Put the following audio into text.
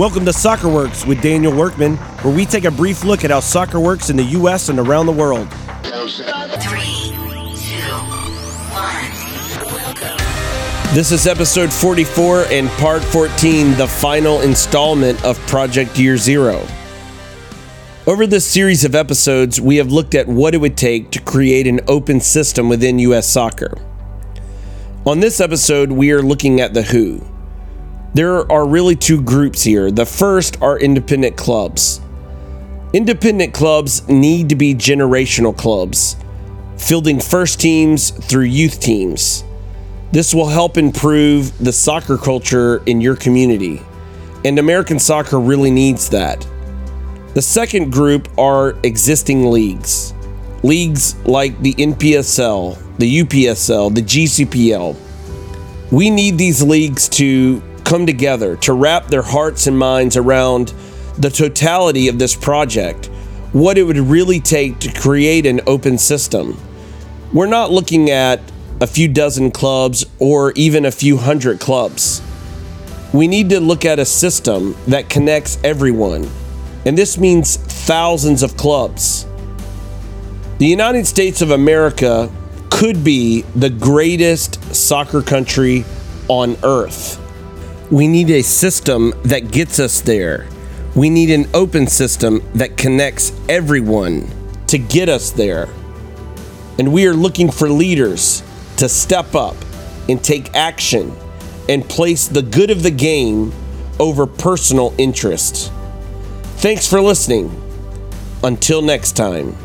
Welcome to Soccer Works with Daniel Workman, where we take a brief look at how soccer works in the U.S. and around the world. Three, two, one. This is episode 44 and part 14, the final installment of Project Year Zero. Over this series of episodes, we have looked at what it would take to create an open system within U.S. soccer. On this episode, we are looking at the who. There are really two groups here. The first are independent clubs. Independent clubs need to be generational clubs, fielding first teams through youth teams. This will help improve the soccer culture in your community, and American soccer really needs that. The second group are existing leagues. Leagues like the NPSL, the UPSL, the GCPL. We need these leagues to come together to wrap their hearts and minds around the totality of this project, what it would really take to create an open system. We're not looking at a few dozen clubs or even a few hundred clubs. We need to look at a system that connects everyone, and this means thousands of clubs. The United States of America could be the greatest soccer country on earth. We need a system that gets us there. We need an open system that connects everyone to get us there. And we are looking for leaders to step up and take action and place the good of the game over personal interest. Thanks for listening. Until next time.